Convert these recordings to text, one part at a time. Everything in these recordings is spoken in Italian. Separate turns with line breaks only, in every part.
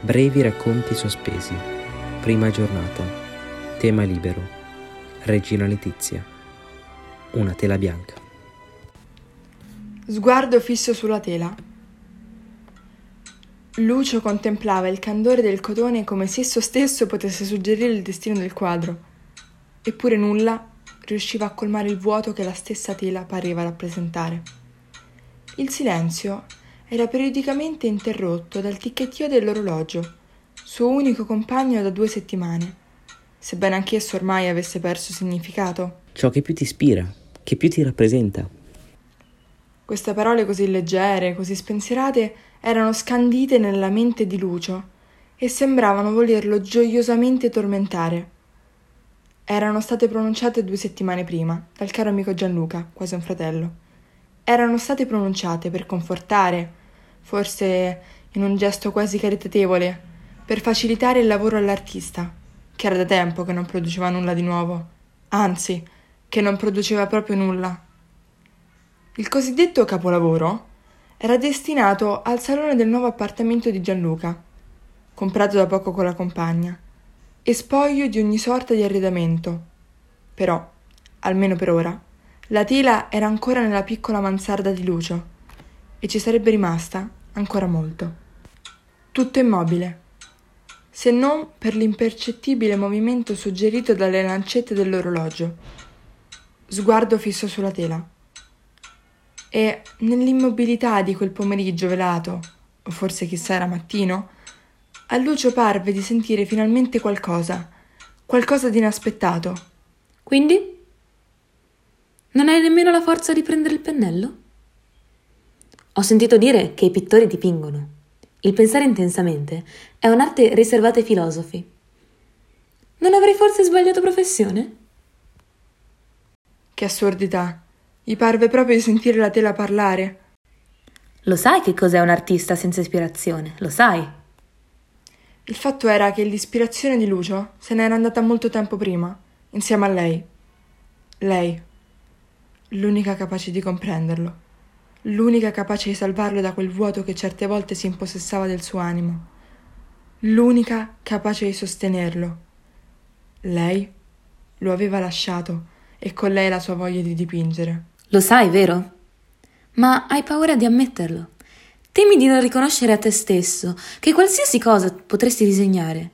Brevi racconti sospesi. Prima giornata. Tema libero. Regina Letizia. Una tela bianca.
Sguardo fisso sulla tela. Lucio contemplava il candore del cotone come se esso stesso potesse suggerire il destino del quadro. Eppure nulla riusciva a colmare il vuoto che la stessa tela pareva rappresentare. Il silenzio era periodicamente interrotto dal ticchettio dell'orologio, suo unico compagno da due settimane, sebbene anch'esso ormai avesse perso significato.
Ciò che più ti ispira, che più ti rappresenta.
Queste parole così leggere, così spensierate, erano scandite nella mente di Lucio e sembravano volerlo gioiosamente tormentare. Erano state pronunciate due settimane prima dal caro amico Gianluca, quasi un fratello erano state pronunciate per confortare, forse in un gesto quasi caritatevole, per facilitare il lavoro all'artista, che era da tempo che non produceva nulla di nuovo, anzi, che non produceva proprio nulla. Il cosiddetto capolavoro era destinato al salone del nuovo appartamento di Gianluca, comprato da poco con la compagna, e spoglio di ogni sorta di arredamento. Però, almeno per ora, la tela era ancora nella piccola mansarda di Lucio e ci sarebbe rimasta ancora molto. Tutto immobile, se non per l'impercettibile movimento suggerito dalle lancette dell'orologio. Sguardo fisso sulla tela. E nell'immobilità di quel pomeriggio velato, o forse chissà era mattino, a Lucio parve di sentire finalmente qualcosa, qualcosa di inaspettato.
Quindi? Non hai nemmeno la forza di prendere il pennello? Ho sentito dire che i pittori dipingono. Il pensare intensamente è un'arte riservata ai filosofi. Non avrei forse sbagliato professione?
Che assurdità. Gli parve proprio di sentire la tela parlare.
Lo sai che cos'è un artista senza ispirazione, lo sai.
Il fatto era che l'ispirazione di Lucio se n'era andata molto tempo prima, insieme a lei. Lei l'unica capace di comprenderlo, l'unica capace di salvarlo da quel vuoto che certe volte si impossessava del suo animo, l'unica capace di sostenerlo. Lei lo aveva lasciato e con lei la sua voglia di dipingere.
Lo sai, vero? Ma hai paura di ammetterlo. Temi di non riconoscere a te stesso che qualsiasi cosa potresti disegnare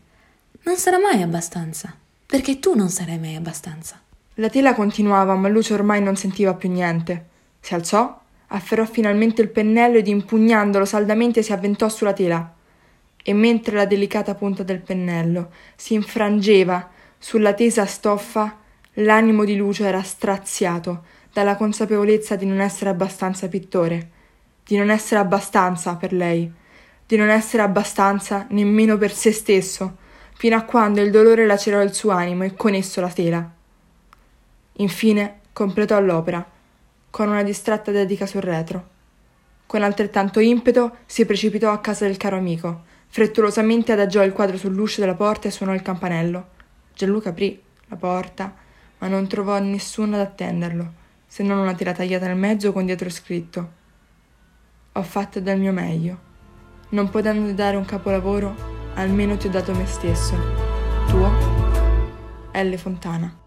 non sarà mai abbastanza, perché tu non sarai mai abbastanza.
La tela continuava, ma Lucio ormai non sentiva più niente. Si alzò, afferrò finalmente il pennello ed impugnandolo saldamente si avventò sulla tela. E mentre la delicata punta del pennello si infrangeva sulla tesa stoffa, l'animo di Lucio era straziato dalla consapevolezza di non essere abbastanza pittore, di non essere abbastanza per lei, di non essere abbastanza nemmeno per se stesso, fino a quando il dolore lacerò il suo animo e con esso la tela. Infine completò l'opera, con una distratta dedica sul retro. Con altrettanto impeto si precipitò a casa del caro amico. Frettolosamente adagiò il quadro sull'uscio della porta e suonò il campanello. Gianluca aprì la porta, ma non trovò nessuno ad attenderlo, se non una tela tagliata nel mezzo con dietro scritto Ho fatto del mio meglio. Non potendo dare un capolavoro, almeno ti ho dato me stesso. Tuo L. Fontana.